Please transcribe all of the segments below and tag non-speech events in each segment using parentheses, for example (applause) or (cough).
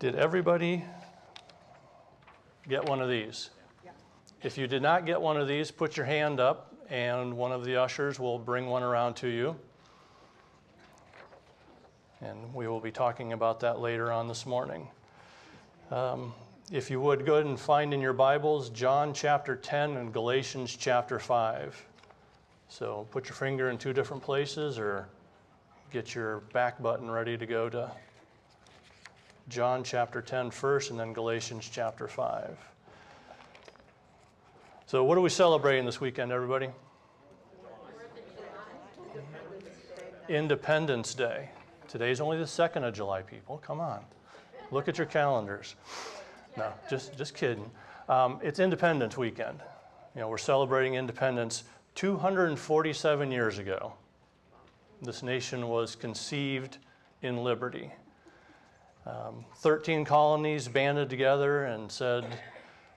Did everybody get one of these? If you did not get one of these, put your hand up and one of the ushers will bring one around to you. And we will be talking about that later on this morning. Um, if you would, go ahead and find in your Bibles John chapter 10 and Galatians chapter 5. So put your finger in two different places or get your back button ready to go to John chapter 10 first and then Galatians chapter 5. So, what are we celebrating this weekend, everybody? Independence Day. Today's only the 2nd of July, people. Come on. Look at your calendars. No, just, just kidding. Um, it's Independence Weekend. You know, we're celebrating independence 247 years ago. This nation was conceived in liberty. Um, 13 colonies banded together and said,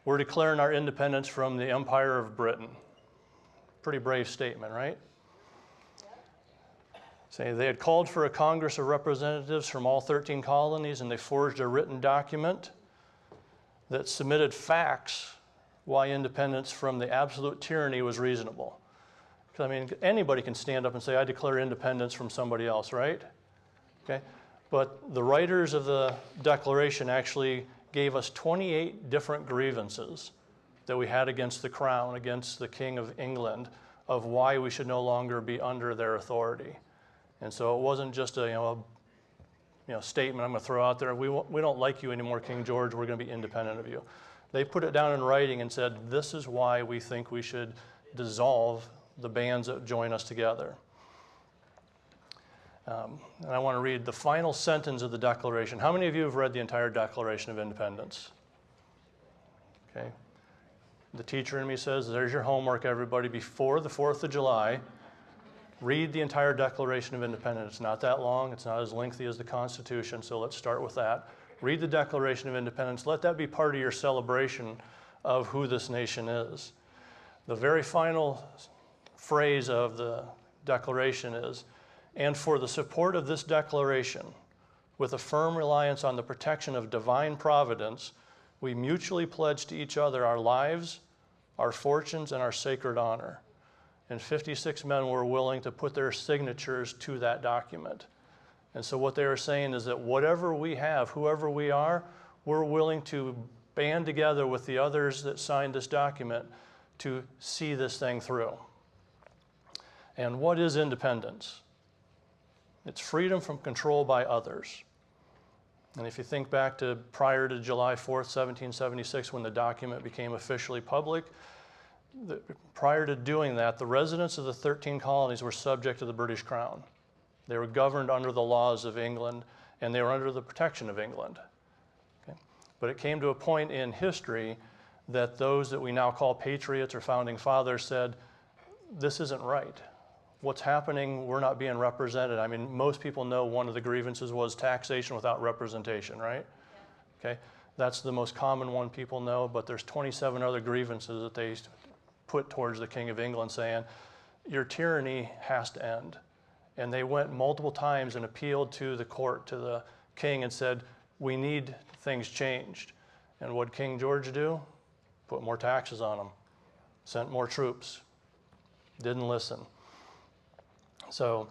We're declaring our independence from the Empire of Britain. Pretty brave statement, right? Say they had called for a Congress of Representatives from all 13 colonies and they forged a written document that submitted facts why independence from the absolute tyranny was reasonable. Because, I mean, anybody can stand up and say, I declare independence from somebody else, right? Okay? But the writers of the Declaration actually gave us 28 different grievances that we had against the crown, against the King of England, of why we should no longer be under their authority. And so it wasn't just a, you know, a you know, statement I'm going to throw out there. We, we don't like you anymore, King George. We're going to be independent of you. They put it down in writing and said, this is why we think we should dissolve the bands that join us together. Um, and I want to read the final sentence of the Declaration. How many of you have read the entire Declaration of Independence? Okay. The teacher in me says, there's your homework, everybody. Before the 4th of July, read the entire Declaration of Independence. It's not that long, it's not as lengthy as the Constitution, so let's start with that. Read the Declaration of Independence. Let that be part of your celebration of who this nation is. The very final phrase of the Declaration is, and for the support of this declaration, with a firm reliance on the protection of divine providence, we mutually pledge to each other our lives, our fortunes, and our sacred honor. And 56 men were willing to put their signatures to that document. And so, what they are saying is that whatever we have, whoever we are, we're willing to band together with the others that signed this document to see this thing through. And what is independence? It's freedom from control by others. And if you think back to prior to July 4th, 1776, when the document became officially public, the, prior to doing that, the residents of the 13 colonies were subject to the British Crown. They were governed under the laws of England, and they were under the protection of England. Okay? But it came to a point in history that those that we now call patriots or founding fathers said, this isn't right what's happening, we're not being represented. I mean, most people know one of the grievances was taxation without representation, right? Yeah. Okay, that's the most common one people know, but there's 27 other grievances that they put towards the King of England saying, your tyranny has to end. And they went multiple times and appealed to the court, to the king, and said, we need things changed. And what King George do? Put more taxes on them, sent more troops, didn't listen. So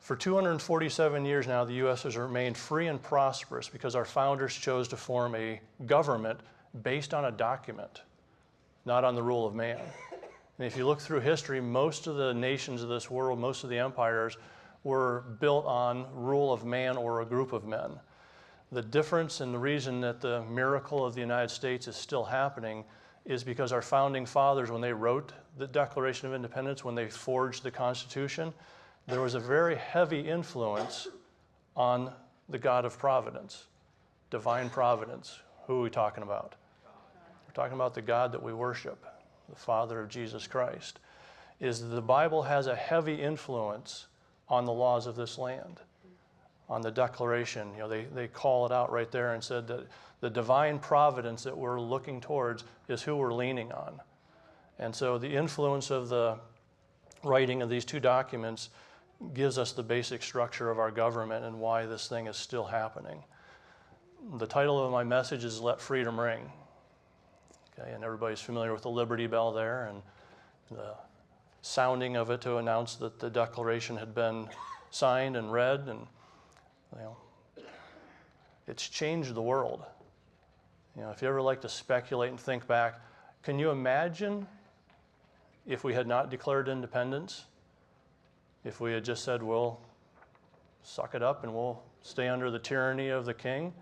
for 247 years now, the U.S. has remained free and prosperous because our founders chose to form a government based on a document, not on the rule of man. And if you look through history, most of the nations of this world, most of the empires, were built on rule of man or a group of men. The difference and the reason that the miracle of the United States is still happening is because our founding fathers, when they wrote the Declaration of Independence, when they forged the Constitution, there was a very heavy influence on the God of providence, divine providence. Who are we talking about? We're talking about the God that we worship, the Father of Jesus Christ. Is the Bible has a heavy influence on the laws of this land, on the declaration. You know, they, they call it out right there and said that the divine providence that we're looking towards is who we're leaning on. And so the influence of the writing of these two documents gives us the basic structure of our government and why this thing is still happening. the title of my message is Let Freedom Ring. Okay, and everybody's familiar with the Liberty Bell there and the sounding of it to announce that the Declaration had been signed and read, and you know, it's changed the world. You know, if you ever like to speculate and think back, can you imagine if we had not declared independence? If we had just said, well, suck it up and we'll stay under the tyranny of the king?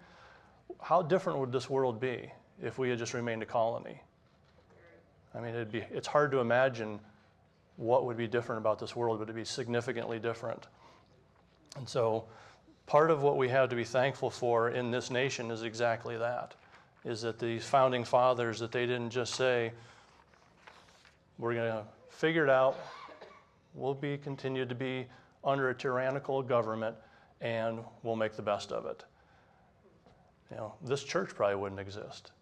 How different would this world be if we had just remained a colony? I mean, it'd be, it's hard to imagine what would be different about this world, but it'd be significantly different. And so, part of what we have to be thankful for in this nation is exactly that is that these founding fathers that they didn't just say we're going to figure it out we'll be continue to be under a tyrannical government and we'll make the best of it. You know this church probably wouldn't exist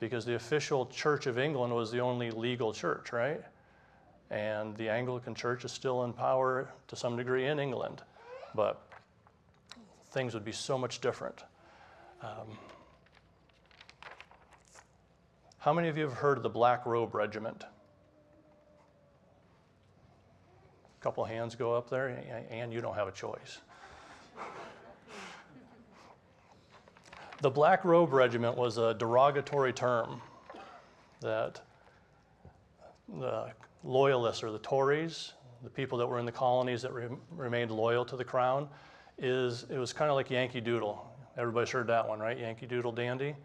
because the official church of england was the only legal church right? And the anglican church is still in power to some degree in england but things would be so much different. Um, how many of you have heard of the Black Robe Regiment? A couple hands go up there, and you don't have a choice. the Black Robe Regiment was a derogatory term that the loyalists or the Tories, the people that were in the colonies that re- remained loyal to the crown, is it was kind of like Yankee Doodle. Everybody's heard that one, right? Yankee Doodle Dandy.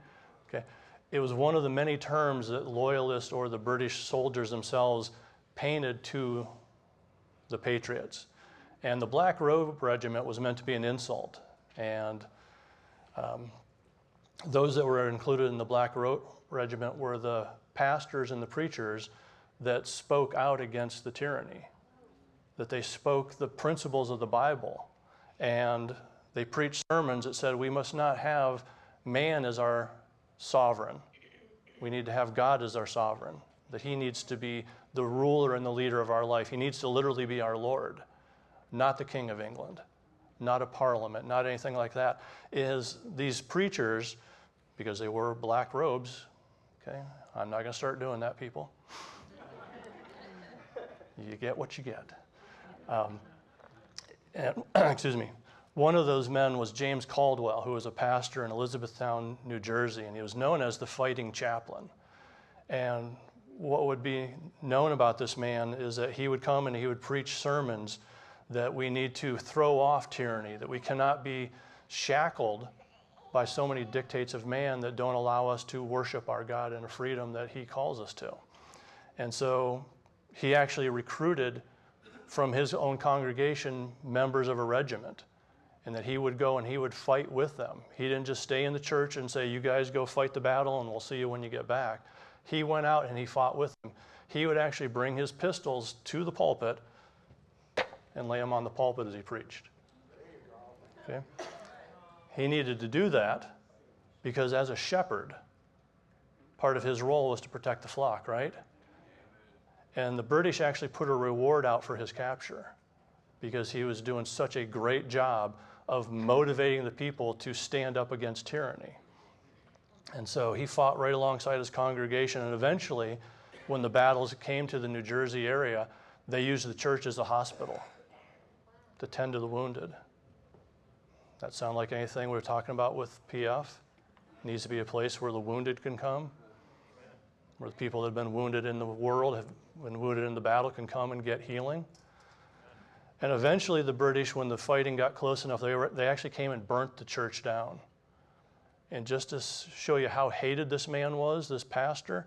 Okay. It was one of the many terms that loyalists or the British soldiers themselves painted to the Patriots. And the Black Robe Regiment was meant to be an insult. And um, those that were included in the Black Robe Regiment were the pastors and the preachers that spoke out against the tyranny, that they spoke the principles of the Bible. And they preached sermons that said, We must not have man as our sovereign. We need to have God as our sovereign, that He needs to be the ruler and the leader of our life. He needs to literally be our Lord, not the King of England, not a parliament, not anything like that. Is these preachers, because they wore black robes, okay, I'm not going to start doing that, people. (laughs) you get what you get. Um, and, (clears throat) excuse me. One of those men was James Caldwell, who was a pastor in Elizabethtown, New Jersey, and he was known as the fighting chaplain. And what would be known about this man is that he would come and he would preach sermons that we need to throw off tyranny, that we cannot be shackled by so many dictates of man that don't allow us to worship our God in a freedom that he calls us to. And so he actually recruited from his own congregation members of a regiment and that he would go and he would fight with them. He didn't just stay in the church and say, You guys go fight the battle and we'll see you when you get back. He went out and he fought with them. He would actually bring his pistols to the pulpit and lay them on the pulpit as he preached. Okay? He needed to do that because, as a shepherd, part of his role was to protect the flock, right? And the British actually put a reward out for his capture because he was doing such a great job of motivating the people to stand up against tyranny. And so he fought right alongside his congregation, and eventually, when the battles came to the New Jersey area, they used the church as a hospital to tend to the wounded. That sound like anything we are talking about with PF? Needs to be a place where the wounded can come, where the people that have been wounded in the world, have been wounded in the battle, can come and get healing. And eventually, the British, when the fighting got close enough, they, were, they actually came and burnt the church down. And just to show you how hated this man was, this pastor,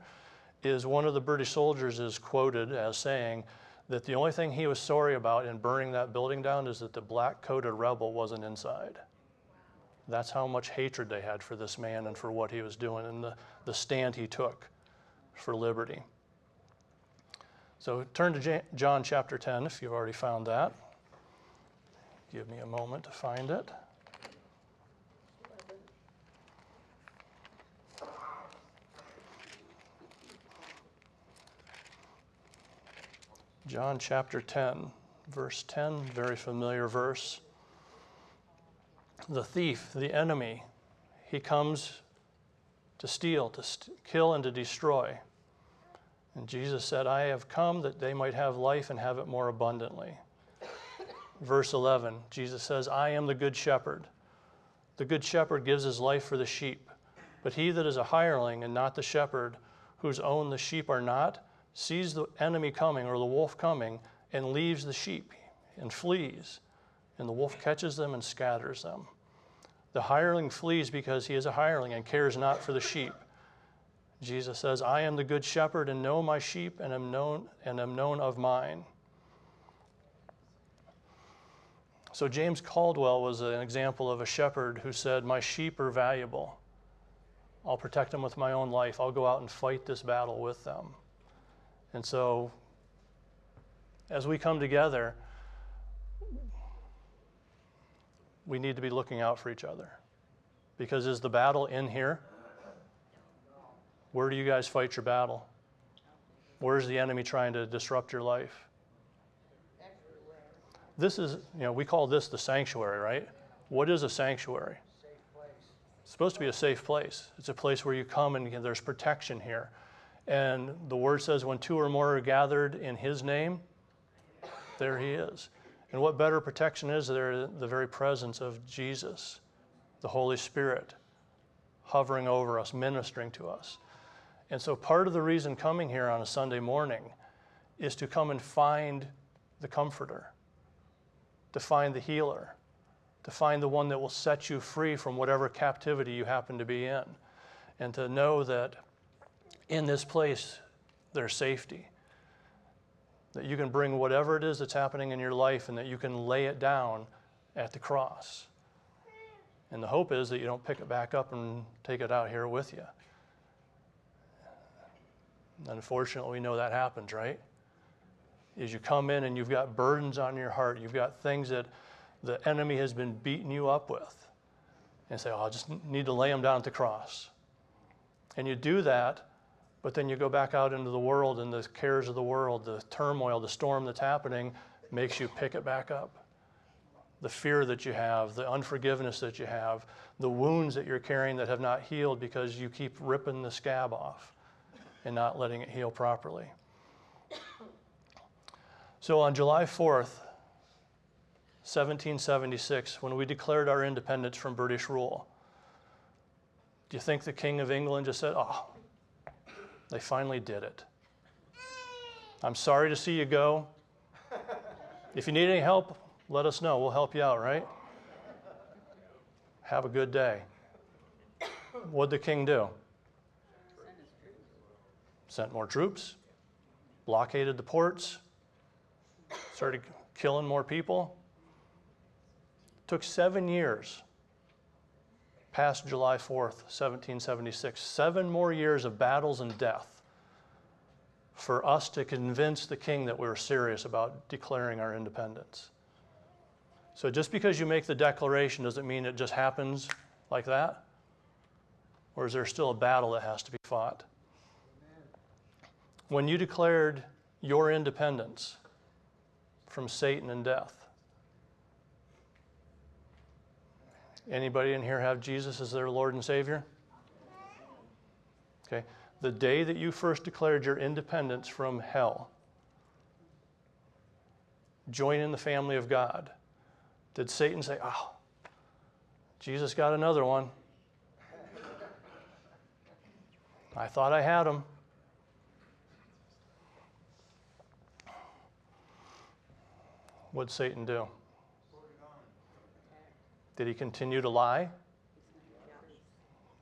is one of the British soldiers is quoted as saying that the only thing he was sorry about in burning that building down is that the black coated rebel wasn't inside. That's how much hatred they had for this man and for what he was doing and the, the stand he took for liberty. So turn to John chapter 10 if you've already found that. Give me a moment to find it. John chapter 10, verse 10, very familiar verse. The thief, the enemy, he comes to steal, to st- kill, and to destroy. And Jesus said, I have come that they might have life and have it more abundantly. Verse 11, Jesus says, I am the good shepherd. The good shepherd gives his life for the sheep. But he that is a hireling and not the shepherd, whose own the sheep are not, sees the enemy coming or the wolf coming and leaves the sheep and flees. And the wolf catches them and scatters them. The hireling flees because he is a hireling and cares not for the sheep. Jesus says, I am the good shepherd and know my sheep and am known and am known of mine. So James Caldwell was an example of a shepherd who said, My sheep are valuable. I'll protect them with my own life. I'll go out and fight this battle with them. And so as we come together, we need to be looking out for each other. Because is the battle in here? Where do you guys fight your battle? Where's the enemy trying to disrupt your life? This is, you know, we call this the sanctuary, right? What is a sanctuary? It's supposed to be a safe place. It's a place where you come and there's protection here. And the word says, when two or more are gathered in his name, there he is. And what better protection is there the very presence of Jesus, the Holy Spirit, hovering over us, ministering to us. And so part of the reason coming here on a Sunday morning is to come and find the comforter, to find the healer, to find the one that will set you free from whatever captivity you happen to be in, and to know that in this place there's safety that you can bring whatever it is that's happening in your life and that you can lay it down at the cross. And the hope is that you don't pick it back up and take it out here with you. Unfortunately, we know that happens, right? Is you come in and you've got burdens on your heart, you've got things that the enemy has been beating you up with, and say, oh, I just need to lay them down at the cross. And you do that, but then you go back out into the world and the cares of the world, the turmoil, the storm that's happening makes you pick it back up. The fear that you have, the unforgiveness that you have, the wounds that you're carrying that have not healed because you keep ripping the scab off and not letting it heal properly. So on July 4th, 1776, when we declared our independence from British rule, do you think the King of England just said, Oh, they finally did it. I'm sorry to see you go. If you need any help, let us know. We'll help you out, right? Have a good day. What'd the king do? Sent more troops, blockaded the ports, started killing more people. Took seven years past July 4th, 1776. Seven more years of battles and death for us to convince the king that we were serious about declaring our independence. So just because you make the declaration doesn't mean it just happens like that. Or is there still a battle that has to be fought? When you declared your independence from Satan and death, Anybody in here have Jesus as their Lord and Savior? Okay. The day that you first declared your independence from hell, join in the family of God, did Satan say, Oh, Jesus got another one? I thought I had him. What'd Satan do? Did he continue to lie?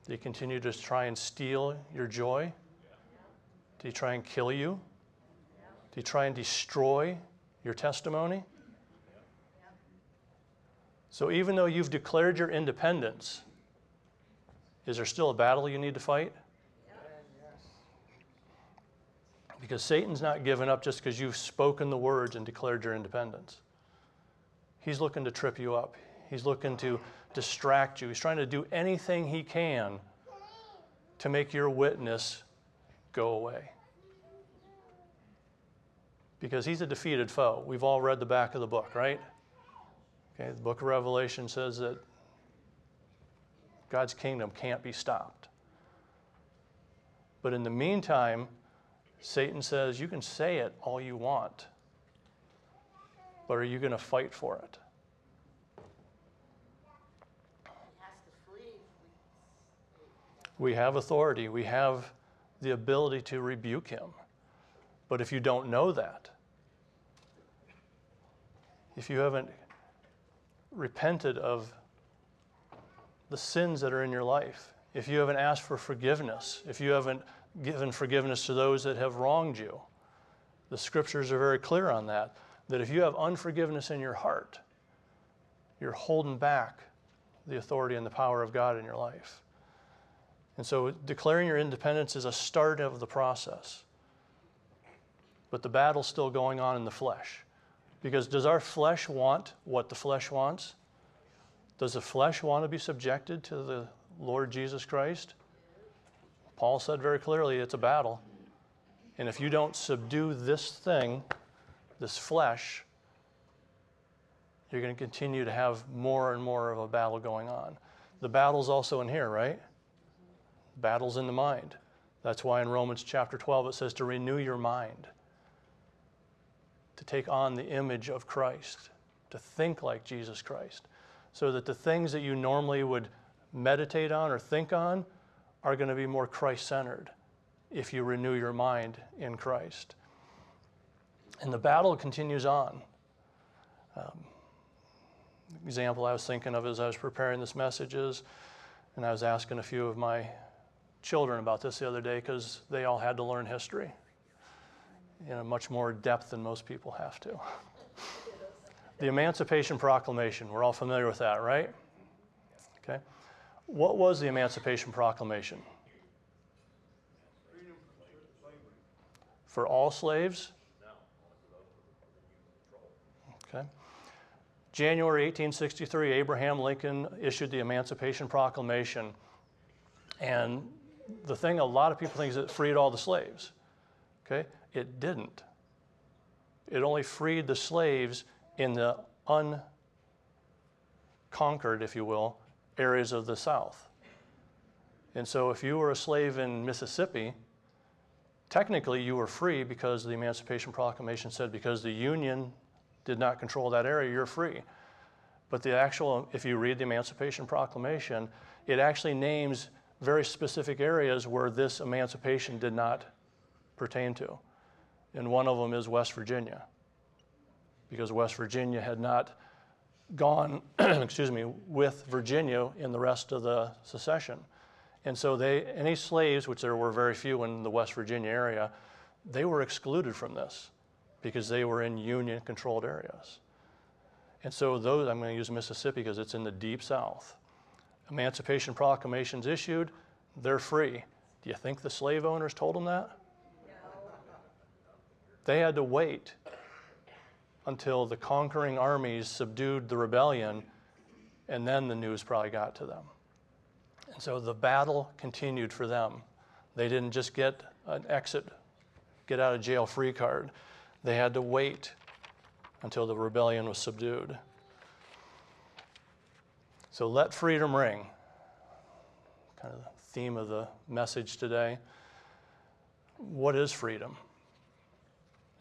Did he continue to try and steal your joy? Did he try and kill you? Did he try and destroy your testimony? So, even though you've declared your independence, is there still a battle you need to fight? Because Satan's not given up just because you've spoken the words and declared your independence. He's looking to trip you up. He's looking to distract you. He's trying to do anything he can to make your witness go away. Because he's a defeated foe. We've all read the back of the book, right? Okay, the book of Revelation says that God's kingdom can't be stopped. But in the meantime, Satan says, You can say it all you want, but are you going to fight for it? We have authority, we have the ability to rebuke him. But if you don't know that, if you haven't repented of the sins that are in your life, if you haven't asked for forgiveness, if you haven't given forgiveness to those that have wronged you, the scriptures are very clear on that. That if you have unforgiveness in your heart, you're holding back the authority and the power of God in your life. And so declaring your independence is a start of the process. But the battle's still going on in the flesh. Because does our flesh want what the flesh wants? Does the flesh want to be subjected to the Lord Jesus Christ? Paul said very clearly it's a battle. And if you don't subdue this thing, this flesh, you're going to continue to have more and more of a battle going on. The battle's also in here, right? Battle's in the mind. That's why in Romans chapter 12 it says to renew your mind, to take on the image of Christ, to think like Jesus Christ, so that the things that you normally would meditate on or think on are going to be more Christ centered if you renew your mind in Christ. And the battle continues on. Um, example I was thinking of as I was preparing this message is, and I was asking a few of my children about this the other day because they all had to learn history in a much more depth than most people have to. the Emancipation Proclamation, we're all familiar with that, right? Okay. What was the Emancipation Proclamation? For all slaves? Okay. January 1863, Abraham Lincoln issued the Emancipation Proclamation. And the thing a lot of people think is it freed all the slaves. Okay? It didn't. It only freed the slaves in the unconquered, if you will, areas of the South. And so if you were a slave in Mississippi, technically you were free because the Emancipation Proclamation said because the Union did not control that area, you're free. But the actual, if you read the Emancipation Proclamation, it actually names very specific areas where this emancipation did not pertain to. And one of them is West Virginia, because West Virginia had not gone, (clears throat) excuse me, with Virginia in the rest of the secession. And so they, any slaves, which there were very few in the West Virginia area, they were excluded from this because they were in Union controlled areas. And so those, I'm going to use Mississippi because it's in the deep South. Emancipation Proclamation's issued, they're free. Do you think the slave owners told them that? No. They had to wait until the conquering armies subdued the rebellion, and then the news probably got to them. And so the battle continued for them. They didn't just get an exit, get out of jail free card. They had to wait until the rebellion was subdued. So let freedom ring. Kind of the theme of the message today. What is freedom?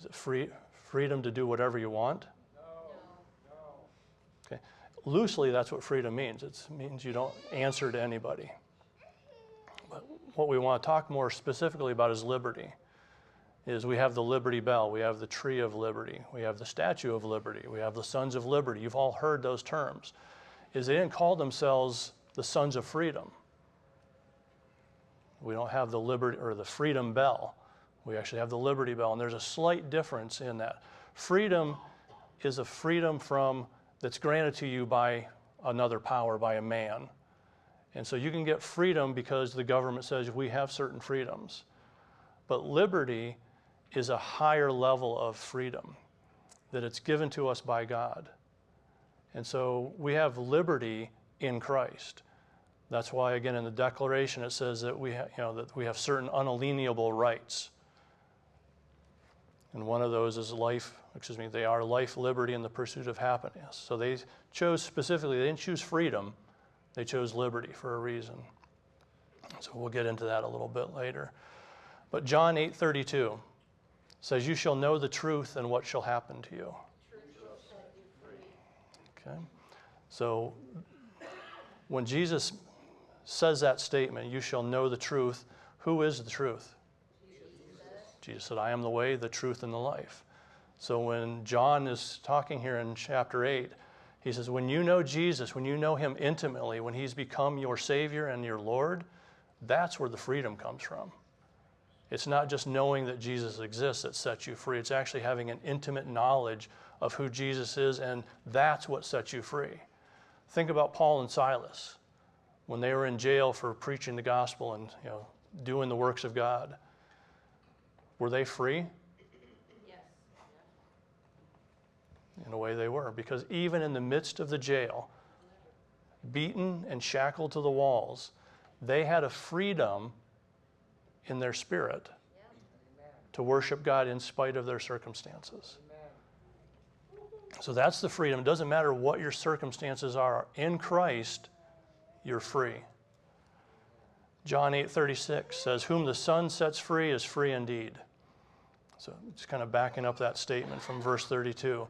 Is it free, freedom to do whatever you want? No. no. Okay. Loosely, that's what freedom means. It means you don't answer to anybody. But what we want to talk more specifically about is liberty. Is we have the Liberty Bell, we have the Tree of Liberty, we have the Statue of Liberty, we have the Sons of Liberty. You've all heard those terms is they didn't call themselves the sons of freedom. We don't have the liberty or the freedom bell. We actually have the liberty bell, and there's a slight difference in that. Freedom is a freedom from that's granted to you by another power, by a man. And so you can get freedom because the government says we have certain freedoms. But liberty is a higher level of freedom that it's given to us by God. And so we have liberty in Christ. That's why, again, in the Declaration, it says that we, ha- you know, that we have certain unalienable rights. And one of those is life, excuse me, they are life, liberty, and the pursuit of happiness. So they chose specifically, they didn't choose freedom, They chose liberty for a reason. So we'll get into that a little bit later. But John 8:32 says, "You shall know the truth, and what shall happen to you." Okay. So when Jesus says that statement, "You shall know the truth," who is the truth? Jesus said, "I am the way, the truth, and the life." So when John is talking here in chapter 8, he says, When you know Jesus, when you know him intimately, when he's become your Savior and your Lord, that's where the freedom comes from. It's not just knowing that Jesus exists that sets you free, it's actually having an intimate knowledge of who Jesus is, and that's what sets you free. Think about Paul and Silas when they were in jail for preaching the gospel and you know, doing the works of God. Were they free? Yes. in a way they were, because even in the midst of the jail, beaten and shackled to the walls, they had a freedom in their spirit to worship God in spite of their circumstances. So that's the freedom. It doesn't matter what your circumstances are. In Christ, you're free. John 8:36 says, "Whom the Son sets free is free indeed." So just kind of backing up that statement from verse 32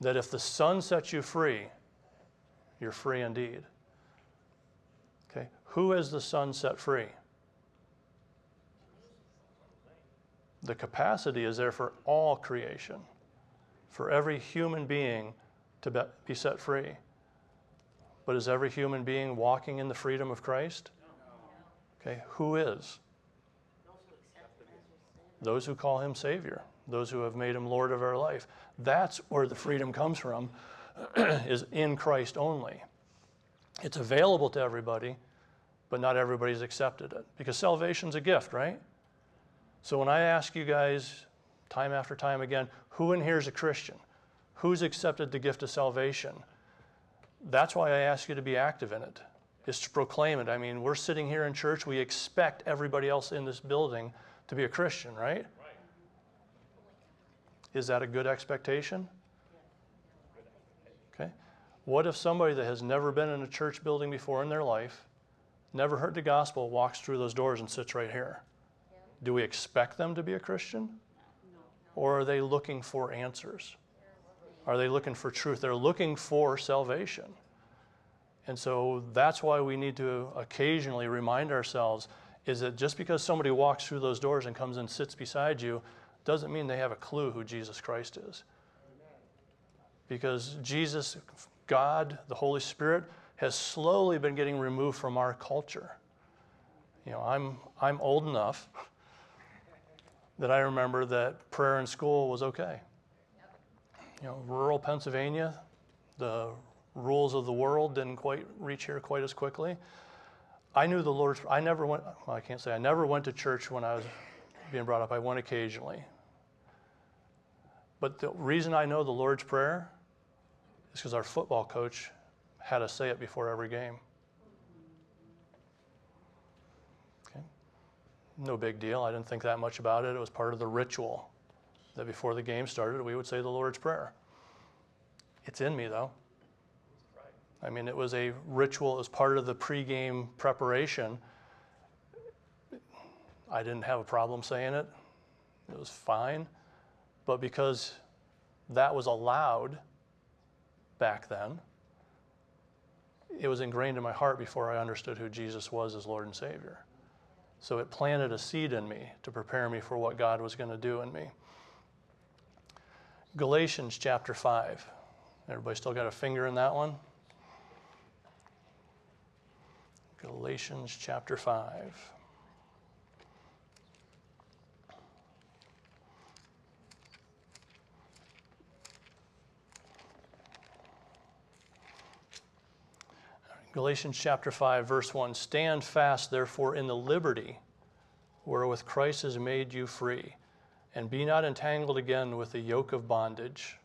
that if the Son sets you free, you're free indeed. Okay, who has the Son set free? The capacity is there for all creation, for every human being to be set free. But is every human being walking in the freedom of Christ? Okay, who is? Those who call him Savior those who have made him Lord of our life. That's where the freedom comes from, (clears throat) is in Christ only. It's available to everybody, but not everybody's accepted it because salvation's a gift, right? So when I ask you guys time after time again, who in here is a Christian? Who's accepted the gift of salvation? That's why I ask you to be active in it, is to proclaim it. I mean, we're sitting here in church, we expect everybody else in this building to be a Christian, right? right. Is that a good expectation? Okay. What if somebody that has never been in a church building before in their life, never heard the gospel, walks through those doors and sits right here? Do we expect them to be a Christian? Or are they looking for answers? Are they looking for truth? They're looking for salvation. And so that's why we need to occasionally remind ourselves is that just because somebody walks through those doors and comes and sits beside you doesn't mean they have a clue who Jesus Christ is. Because Jesus, God, the Holy Spirit, has slowly been getting removed from our culture. You know, I'm, I'm old enough that I remember that prayer in school was okay. You know, rural Pennsylvania, the rules of the world didn't quite reach here quite as quickly. I knew the Lord's, I never went, well, I can't say I never went to church when I was being brought up. I went occasionally. But the reason I know the Lord's Prayer is because our football coach had us say it before every game. No big deal. I didn't think that much about it. It was part of the ritual that before the game started, we would say the Lord's Prayer. It's in me, though. I mean, it was a ritual, it was part of the pregame preparation. I didn't have a problem saying it, it was fine. But because that was allowed back then, it was ingrained in my heart before I understood who Jesus was as Lord and Savior. So it planted a seed in me to prepare me for what God was going to do in me. Galatians chapter 5. Everybody still got a finger in that one? Galatians chapter 5. Galatians chapter 5, verse 1 Stand fast, therefore, in the liberty wherewith Christ has made you free, and be not entangled again with the yoke of bondage.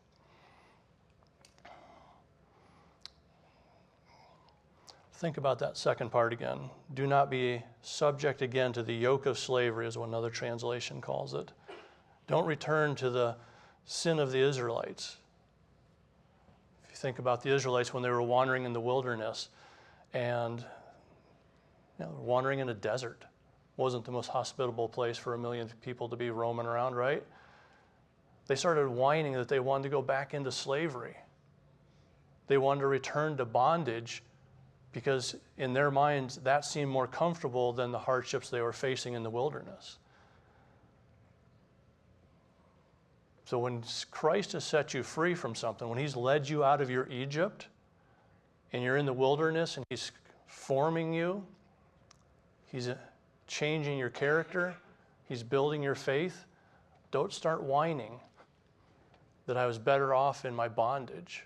Think about that second part again. Do not be subject again to the yoke of slavery, is what another translation calls it. Don't return to the sin of the Israelites. If you think about the Israelites when they were wandering in the wilderness, and you know, wandering in a desert wasn't the most hospitable place for a million people to be roaming around, right? They started whining that they wanted to go back into slavery. They wanted to return to bondage because, in their minds, that seemed more comfortable than the hardships they were facing in the wilderness. So, when Christ has set you free from something, when He's led you out of your Egypt, and you're in the wilderness and He's forming you, He's uh, changing your character, He's building your faith, don't start whining that I was better off in my bondage.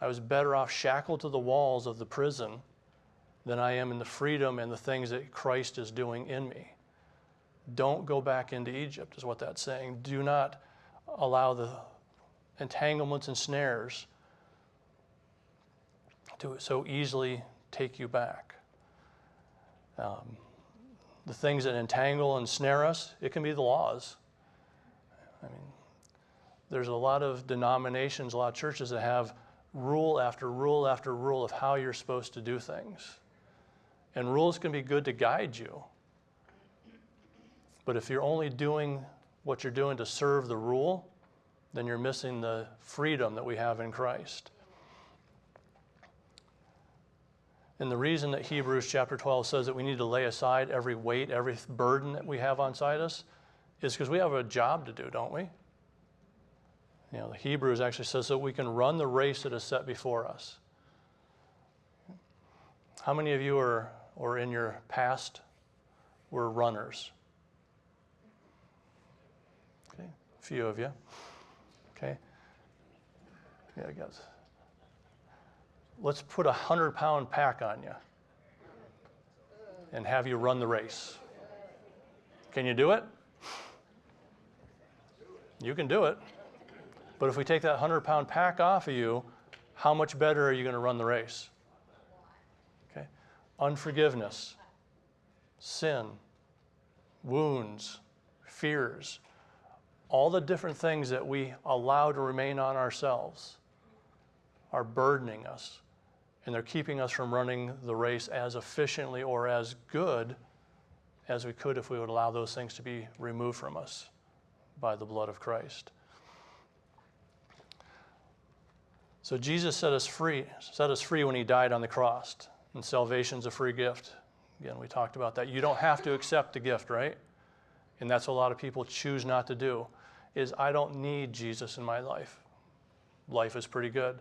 I was better off shackled to the walls of the prison than I am in the freedom and the things that Christ is doing in me. Don't go back into Egypt, is what that's saying. Do not allow the entanglements and snares to so easily take you back. Um, the things that entangle and snare us, it can be the laws. I mean, there's a lot of denominations, a lot of churches that have rule after rule after rule of how you're supposed to do things. And rules can be good to guide you. But if you're only doing what you're doing to serve the rule, then you're missing the freedom that we have in Christ. And the reason that Hebrews chapter 12 says that we need to lay aside every weight, every burden that we have on us is because we have a job to do, don't we? You know, the Hebrews actually says that we can run the race that is set before us. How many of you are, or in your past, were runners? Okay, a few of you. Okay. Yeah, I guess let's put a 100 pound pack on you and have you run the race. Can you do it? You can do it. But if we take that 100 pound pack off of you, how much better are you going to run the race? Okay. Unforgiveness, sin, wounds, fears, all the different things that we allow to remain on ourselves are burdening us and they're keeping us from running the race as efficiently or as good as we could if we would allow those things to be removed from us by the blood of Christ. So Jesus set us free, set us free when he died on the cross. And salvation's a free gift. Again, we talked about that. You don't have to accept the gift, right? And that's what a lot of people choose not to do. Is I don't need Jesus in my life. Life is pretty good.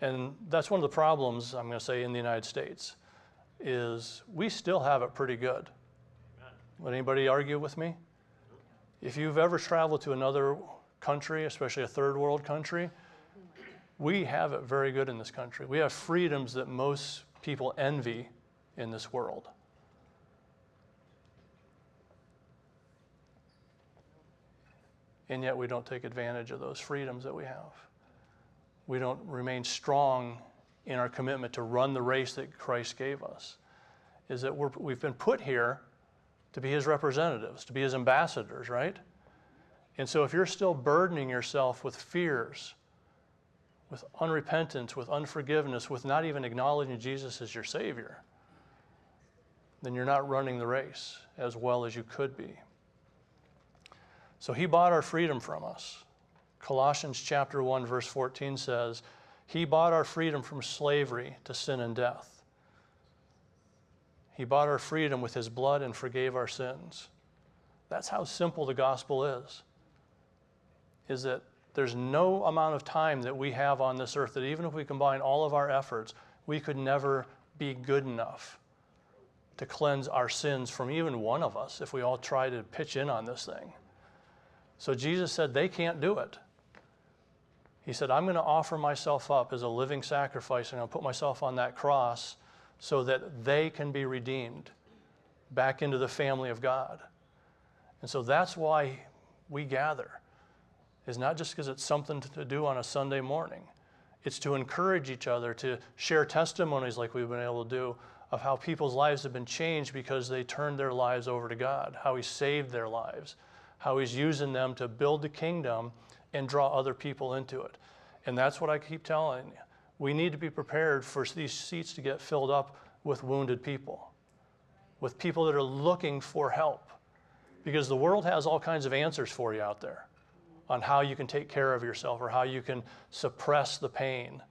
And that's one of the problems, I'm going to say, in the United States, is we still have it pretty good. Amen. Would anybody argue with me? If you've ever traveled to another country, especially a third world country, we have it very good in this country. We have freedoms that most people envy in this world. And yet we don't take advantage of those freedoms that we have we don't remain strong in our commitment to run the race that Christ gave us. Is that we're, we've been put here to be his representatives, to be his ambassadors, right? And so if you're still burdening yourself with fears, with unrepentance, with unforgiveness, with not even acknowledging Jesus as your Savior, then you're not running the race as well as you could be. So he bought our freedom from us. Colossians chapter 1 verse 14 says, "He bought our freedom from slavery to sin and death." He bought our freedom with his blood and forgave our sins. That's how simple the gospel is. Is that there's no amount of time that we have on this earth that even if we combine all of our efforts, we could never be good enough to cleanse our sins from even one of us if we all try to pitch in on this thing. So Jesus said they can't do it. He said, I'm going to offer myself up as a living sacrifice and I'll put myself on that cross so that they can be redeemed back into the family of God. And so that's why we gather, is not just because it's something to do on a Sunday morning. It's to encourage each other, to share testimonies like we've been able to do of how people's lives have been changed because they turned their lives over to God, how He saved their lives, how He's using them to build the kingdom and draw other people into it. And that's what I keep telling you. We need to be prepared for these seats to get filled up with wounded people, with people that are looking for help. Because the world has all kinds of answers for you out there on how you can take care of yourself or how you can suppress the pain.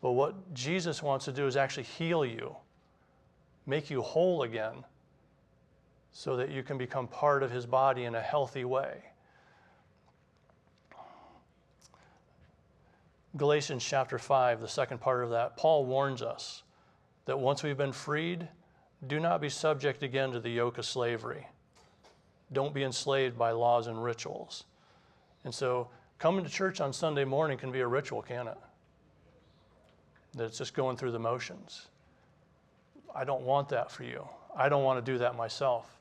But what Jesus wants to do is actually heal you, make you whole again, so that you can become part of his body in a healthy way. Galatians chapter 5, the second part of that, Paul warns us that once we've been freed, do not be subject again to the yoke of slavery. Don't be enslaved by laws and rituals. And so coming to church on Sunday morning can be a ritual, can it? That it's just going through the motions. I don't want that for you. I don't want to do that myself.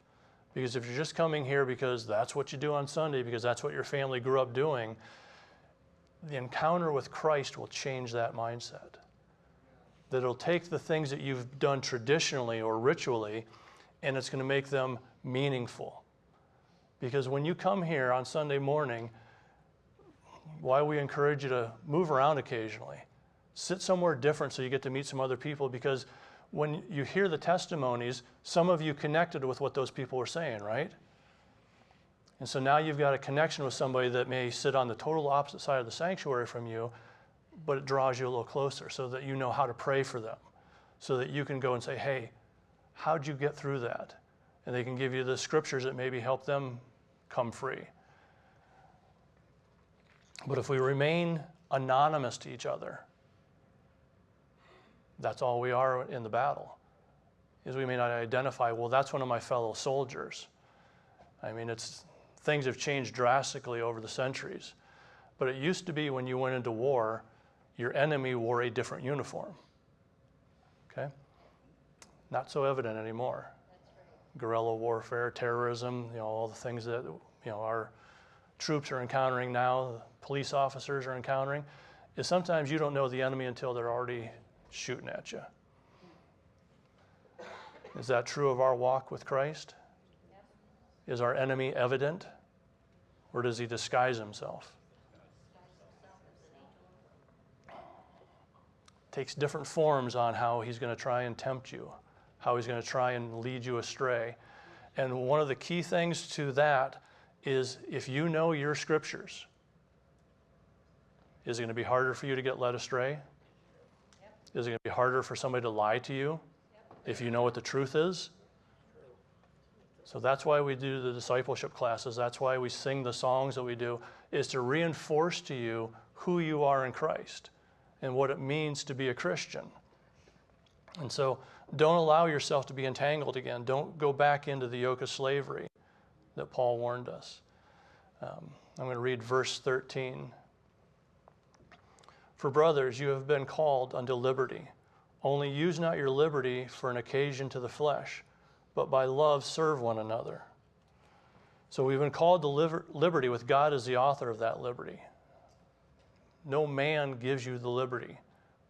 Because if you're just coming here because that's what you do on Sunday, because that's what your family grew up doing, the encounter with Christ will change that mindset. That it'll take the things that you've done traditionally or ritually, and it's going to make them meaningful. Because when you come here on Sunday morning, why we encourage you to move around occasionally. Sit somewhere different so you get to meet some other people because when you hear the testimonies, some of you connected with what those people were saying, right? And so now you've got a connection with somebody that may sit on the total opposite side of the sanctuary from you, but it draws you a little closer so that you know how to pray for them, so that you can go and say, hey, how'd you get through that? And they can give you the scriptures that maybe help them come free. But if we remain anonymous to each other, that's all we are in the battle. Is we may not identify, well, that's one of my fellow soldiers. I mean, it's things have changed drastically over the centuries. But it used to be when you went into war, your enemy wore a different uniform. Okay? Not so evident anymore. Right. Guerrilla warfare, terrorism, you know, all the things that you know our troops are encountering now, police officers are encountering, is sometimes you don't know the enemy until they're already shooting at you. Is that true of our walk with Christ? Is our enemy evident? Or does he disguise himself? Takes different forms on how he's going to try and tempt you, how he's going to try and lead you astray. And one of the key things to that is if you know your scriptures, is it going to be harder for you to get led astray? Yep. Is it going to be harder for somebody to lie to you yep. if you know what the truth is? So that's why we do the discipleship classes. That's why we sing the songs that we do, is to reinforce to you who you are in Christ and what it means to be a Christian. And so don't allow yourself to be entangled again. Don't go back into the yoke of slavery that Paul warned us. Um, I'm going to read verse 13. For brothers, you have been called unto liberty. Only use not your liberty for an occasion to the flesh, but by love serve one another. So we've been called to liber- liberty with God as the author of that liberty. No man gives you the liberty,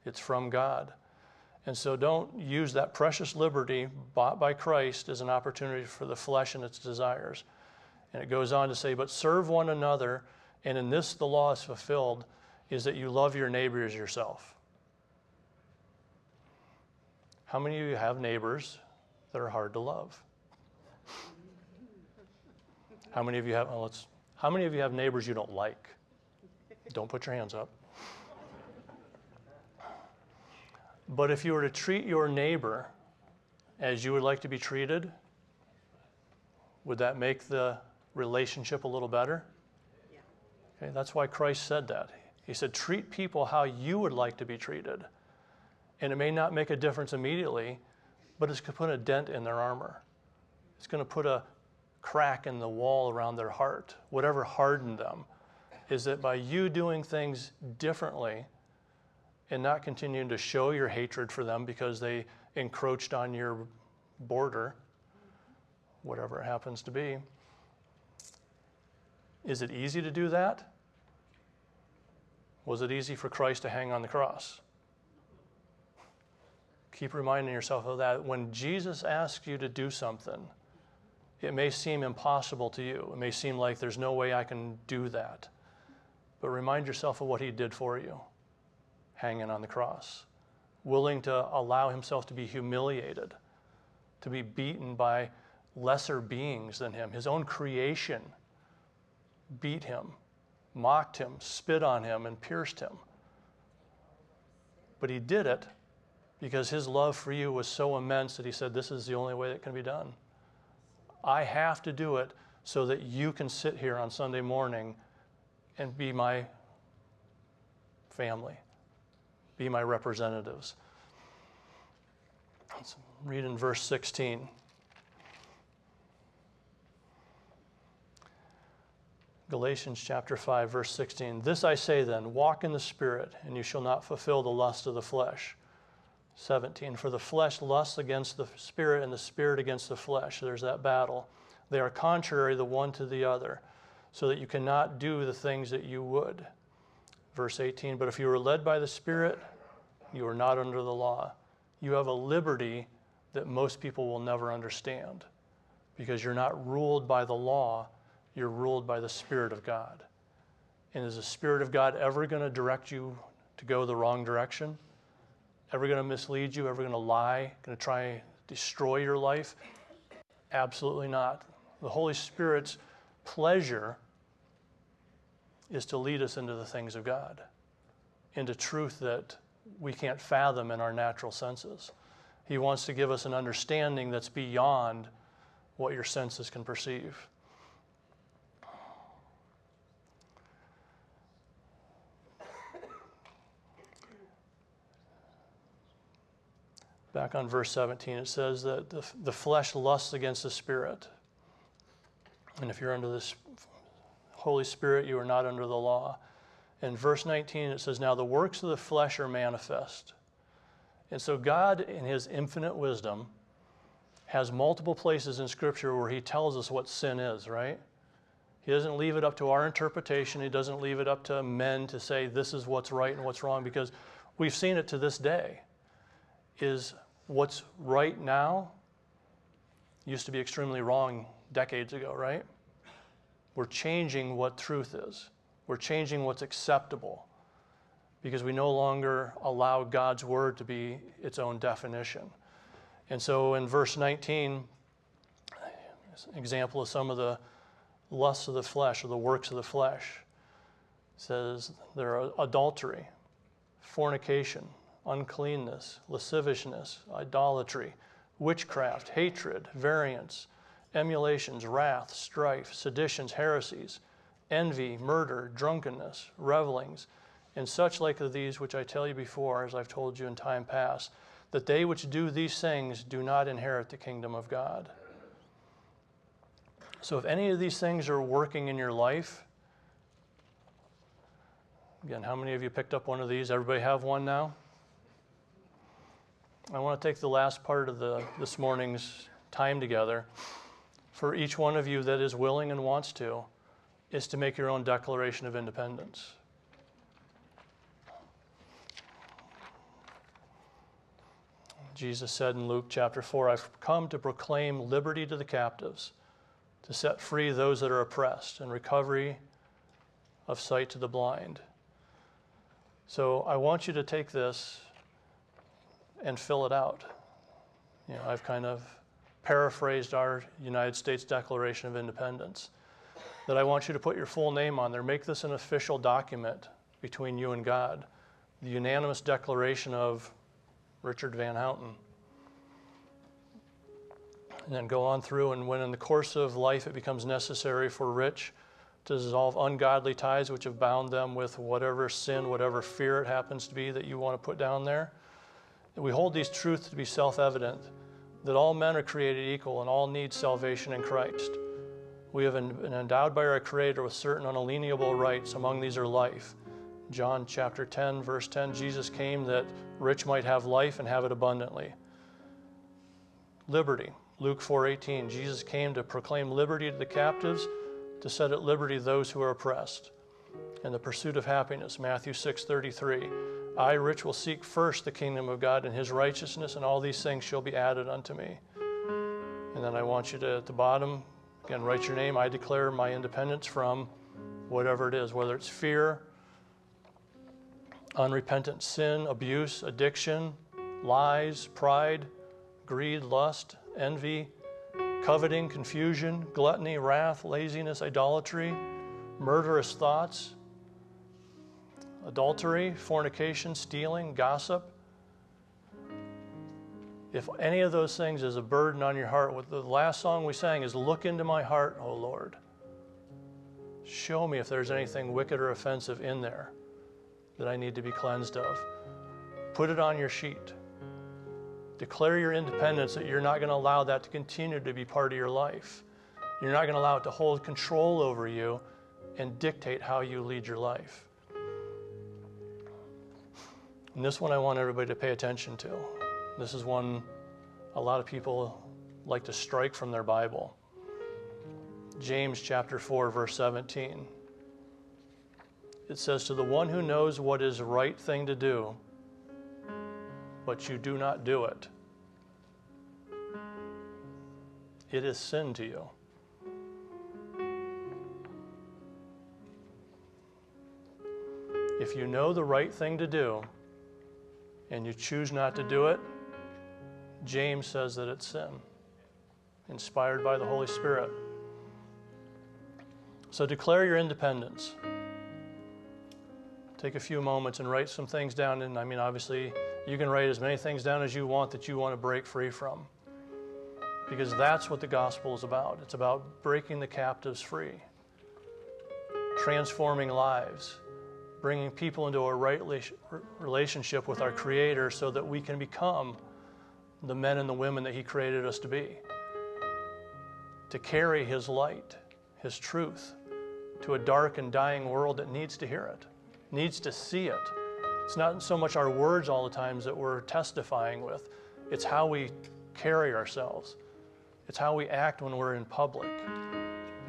it's from God. And so don't use that precious liberty bought by Christ as an opportunity for the flesh and its desires. And it goes on to say, But serve one another, and in this the law is fulfilled is that you love your neighbor as yourself. How many of you have neighbors that are hard to love? How many of you have, well, let's, how many of you have neighbors you don't like? Don't put your hands up. But if you were to treat your neighbor as you would like to be treated, would that make the relationship a little better? Yeah. Okay, that's why Christ said that. He said, treat people how you would like to be treated. And it may not make a difference immediately, but it's going to put a dent in their armor. It's going to put a crack in the wall around their heart. Whatever hardened them is that by you doing things differently and not continuing to show your hatred for them because they encroached on your border, whatever it happens to be, is it easy to do that? Was it easy for Christ to hang on the cross? Keep reminding yourself of that. When Jesus asks you to do something, it may seem impossible to you. It may seem like there's no way I can do that. But remind yourself of what he did for you. hanging on the cross, willing to allow himself to be humiliated, to be beaten by lesser beings than him. His own creation beat him, mocked him, spit on him, and pierced him. But he did it because his love for you was so immense that he said, This is the only way that can be done. I have to do it so that you can sit here on Sunday morning and be my family, be my representatives. Let's read in verse 16. Galatians chapter 5, verse 16. This I say then walk in the Spirit, and you shall not fulfill the lust of the flesh. 17. For the flesh lusts against the Spirit, and the Spirit against the flesh. There's that battle. They are contrary the one to the other, so that you cannot do the things that you would. Verse 18. But if you are led by the Spirit, you are not under the law. You have a liberty that most people will never understand because you're not ruled by the law you're ruled by the Spirit of God. And is the Spirit of God ever going to direct you to go the wrong direction? Ever going to mislead you? Ever going to lie? Going to try and destroy your life? Absolutely not. The Holy Spirit's pleasure is to lead us into the things of God, into truth that we can't fathom in our natural senses. He wants to give us an understanding that's beyond what your senses can perceive. Back on verse 17, it says that the, the flesh lusts against the spirit. And if you're under this Holy Spirit, you are not under the law. In verse 19, it says, Now the works of the flesh are manifest. And so God, in his infinite wisdom, has multiple places in Scripture where he tells us what sin is, right? He doesn't leave it up to our interpretation. He doesn't leave it up to men to say this is what's right and what's wrong because we've seen it to this day. Is what's right now used to be extremely wrong decades ago, right? We're changing what truth is. We're changing what's acceptable because we no longer allow God's word to be its own definition. And so in verse 19, example of some of the lusts of the flesh or the works of the flesh says there are adultery, fornication, uncleanness, lasciviousness, idolatry, witchcraft, hatred, variance, emulations, wrath, strife, seditions, heresies, envy, murder, drunkenness, revelings, and such like of these which I tell you before, as I've told you in time past, that they which do these things do not inherit the kingdom of God. So if any of these things are working in your life, again, how many of you picked up one of these? Everybody have one now? I want to take the last part of the, this morning's time together for each one of you that is willing and wants to, is to make your own declaration of independence. Jesus said in Luke chapter 4, I've come to proclaim liberty to the captives, to set free those that are oppressed, and recovery of sight to the blind. So I want you to take this and fill it out. You know, I've kind of paraphrased our United States Declaration of Independence. That I want you to put your full name on there. Make this an official document between you and God. The unanimous declaration of Richard Van Houten. And then go on through, and when in the course of life it becomes necessary for Rich to dissolve ungodly ties which have bound them with whatever sin, whatever fear it happens to be that you want to put down there, we hold these truths to be self evident that all men are created equal and all need salvation in Christ. We have been endowed by our Creator with certain unalienable rights. Among these are life. John chapter 10, verse 10 Jesus came that rich might have life and have it abundantly. Liberty. Luke 4:18 Jesus came to proclaim liberty to the captives, to set at liberty those who are oppressed. And the pursuit of happiness. Matthew 6:33 I, rich, will seek first the kingdom of God and his righteousness, and all these things shall be added unto me. And then I want you to, at the bottom, again, write your name. I declare my independence from whatever it is, whether it's fear unrepentant sin, abuse, addiction, lies, pride, greed, lust, envy, coveting, confusion, gluttony, wrath, laziness, idolatry, murderous thoughts, adultery, fornication, stealing, gossip. If any of those things is a burden on your heart, what the last song we sang is Look into my heart, O Lord. Show me if there's anything wicked or offensive in there that I need to be cleansed of. Put it on your sheet. Declare your independence that you're not going to allow that to continue to be part of your life. You're not going to allow it to hold control over you and dictate how you lead your life. And this one I want everybody to pay attention to. This is one a lot of people like to strike from their Bible. James chapter 4 verse 17. It says to the one who knows what is right thing to do, but you do not do it. It is sin to you. If you know the right thing to do and you choose not to do it, James says that it's sin, inspired by the Holy Spirit. So declare your independence. Take a few moments and write some things down. And I mean, obviously, you can write as many things down as you want that you want to break free from. Because that's what the gospel is about. It's about breaking the captives free, transforming lives, bringing people into a right relationship with our Creator so that we can become the men and the women that He created us to be. To carry His light, His truth, to a dark and dying world that needs to hear it, needs to see it. It's not so much our words all the times that we're testifying with, it's how we carry ourselves. It's how we act when we're in public.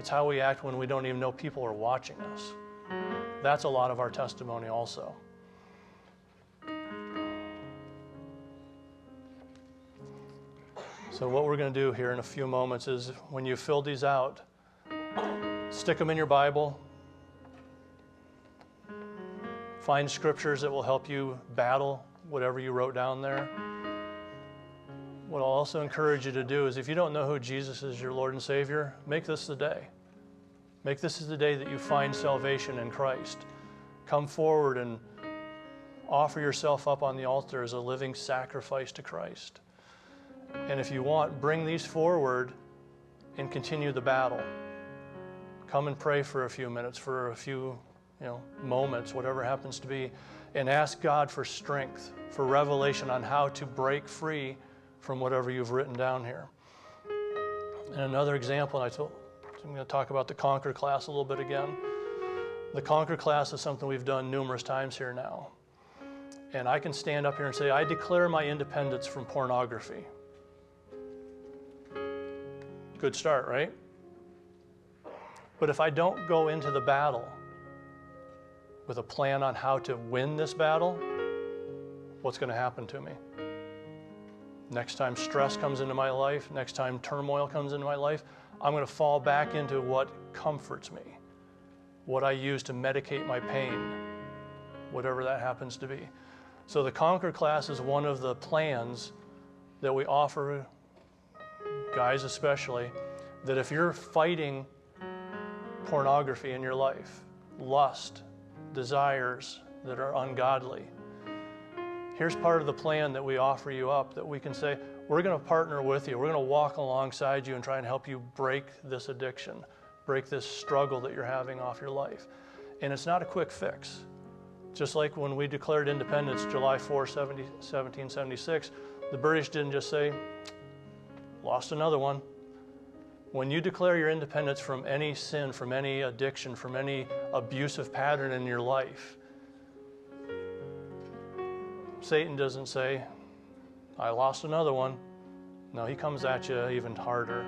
It's how we act when we don't even know people are watching us. That's a lot of our testimony, also. So, what we're going to do here in a few moments is when you fill these out, stick them in your Bible. Find scriptures that will help you battle whatever you wrote down there. What I'll also encourage you to do is if you don't know who Jesus is, your Lord and Savior, make this the day. Make this the day that you find salvation in Christ. Come forward and offer yourself up on the altar as a living sacrifice to Christ. And if you want, bring these forward and continue the battle. Come and pray for a few minutes, for a few you know, moments, whatever happens to be, and ask God for strength, for revelation on how to break free from whatever you've written down here. And another example, I told, I'm going to talk about the Conquer class a little bit again. The Conquer class is something we've done numerous times here now. And I can stand up here and say, I declare my independence from pornography. Good start, right? But if I don't go into the battle with a plan on how to win this battle, what's going to happen to me? Next time stress comes into my life, next time turmoil comes into my life, I'm going to fall back into what comforts me, what I use to medicate my pain, whatever that happens to be. So the Conquer class is one of the plans that we offer, guys especially, that if you're fighting pornography in your life, lust, desires that are ungodly, here's part of the plan that we offer you up that we can say, we're going to partner with you. We're going to walk alongside you and try and help you break this addiction, break this struggle that you're having off your life. And it's not a quick fix. Just like when we declared independence July 4, 70, 1776, the British didn't just say, lost another one. When you declare your independence from any sin, from any addiction, from any abusive pattern in your life, Satan doesn't say, I lost another one. No, he comes at you even harder,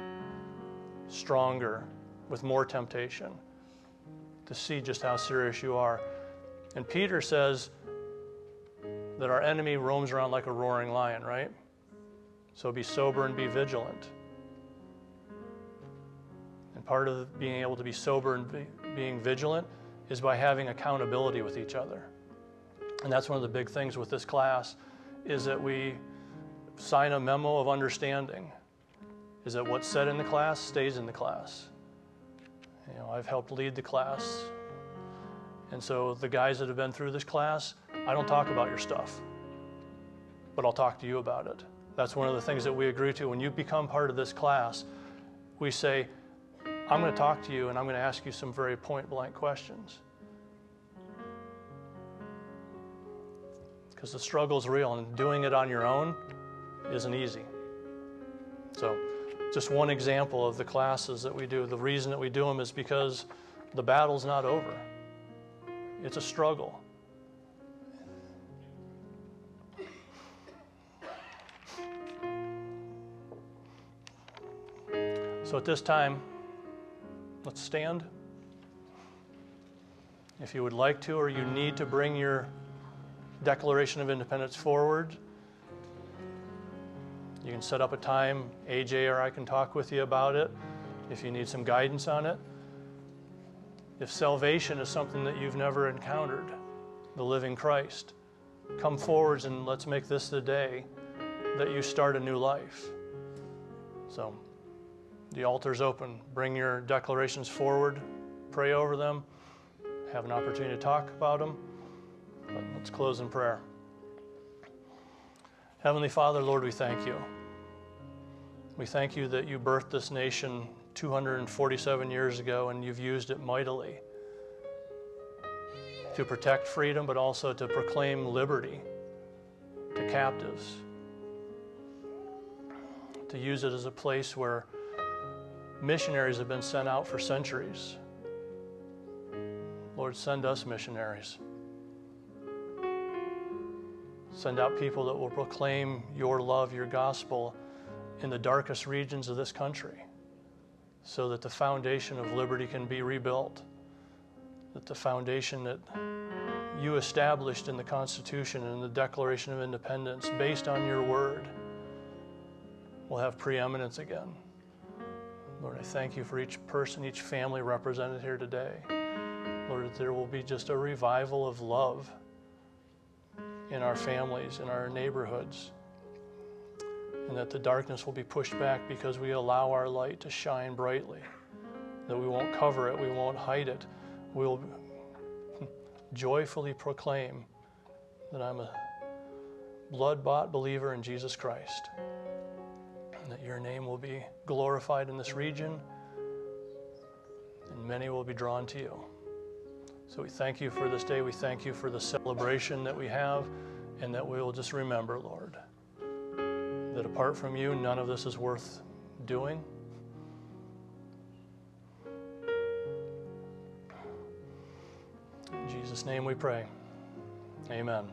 stronger, with more temptation to see just how serious you are. And Peter says that our enemy roams around like a roaring lion, right? So be sober and be vigilant. And part of being able to be sober and be, being vigilant is by having accountability with each other. And that's one of the big things with this class is that we sign a memo of understanding. Is that what's said in the class stays in the class. You know, I've helped lead the class. And so the guys that have been through this class, I don't talk about your stuff, but I'll talk to you about it. That's one of the things that we agree to. When you become part of this class, we say, I'm going to talk to you and I'm going to ask you some very point blank questions. Because the struggle is real and doing it on your own isn't easy. So, just one example of the classes that we do. The reason that we do them is because the battle's not over, it's a struggle. So at this time, let's stand. If you would like to, or you need to bring your Declaration of Independence forward, you can set up a time. AJ or I can talk with you about it if you need some guidance on it. If salvation is something that you've never encountered, the living Christ, come forwards and let's make this the day that you start a new life. So, the altar's open. Bring your declarations forward, pray over them, have an opportunity to talk about them. But let's close in prayer. Heavenly Father, Lord, we thank you. We thank you that you birthed this nation 247 years ago and you've used it mightily to protect freedom, but also to proclaim liberty to captives, to use it as a place where missionaries have been sent out for centuries. Lord, send us missionaries. Send out people that will proclaim your love, your gospel in the darkest regions of this country so that the foundation of liberty can be rebuilt, that the foundation that you established in the Constitution and the Declaration of Independence, based on your word, will have preeminence again. Lord, I thank you for each person, each family represented here today. Lord, that there will be just a revival of love in our families, in our neighborhoods and that the darkness will be pushed back because we allow our light to shine brightly. That we won't cover it, we won't hide it. We'll (laughs) joyfully proclaim that I'm a blood bought believer in Jesus Christ. And that your name will be glorified in this region, and many will be drawn to you. So we thank you for this day. We thank you for the celebration that we have, and that we will just remember, Lord that apart from you, none of this is worth doing. In Jesus' name we pray. Amen.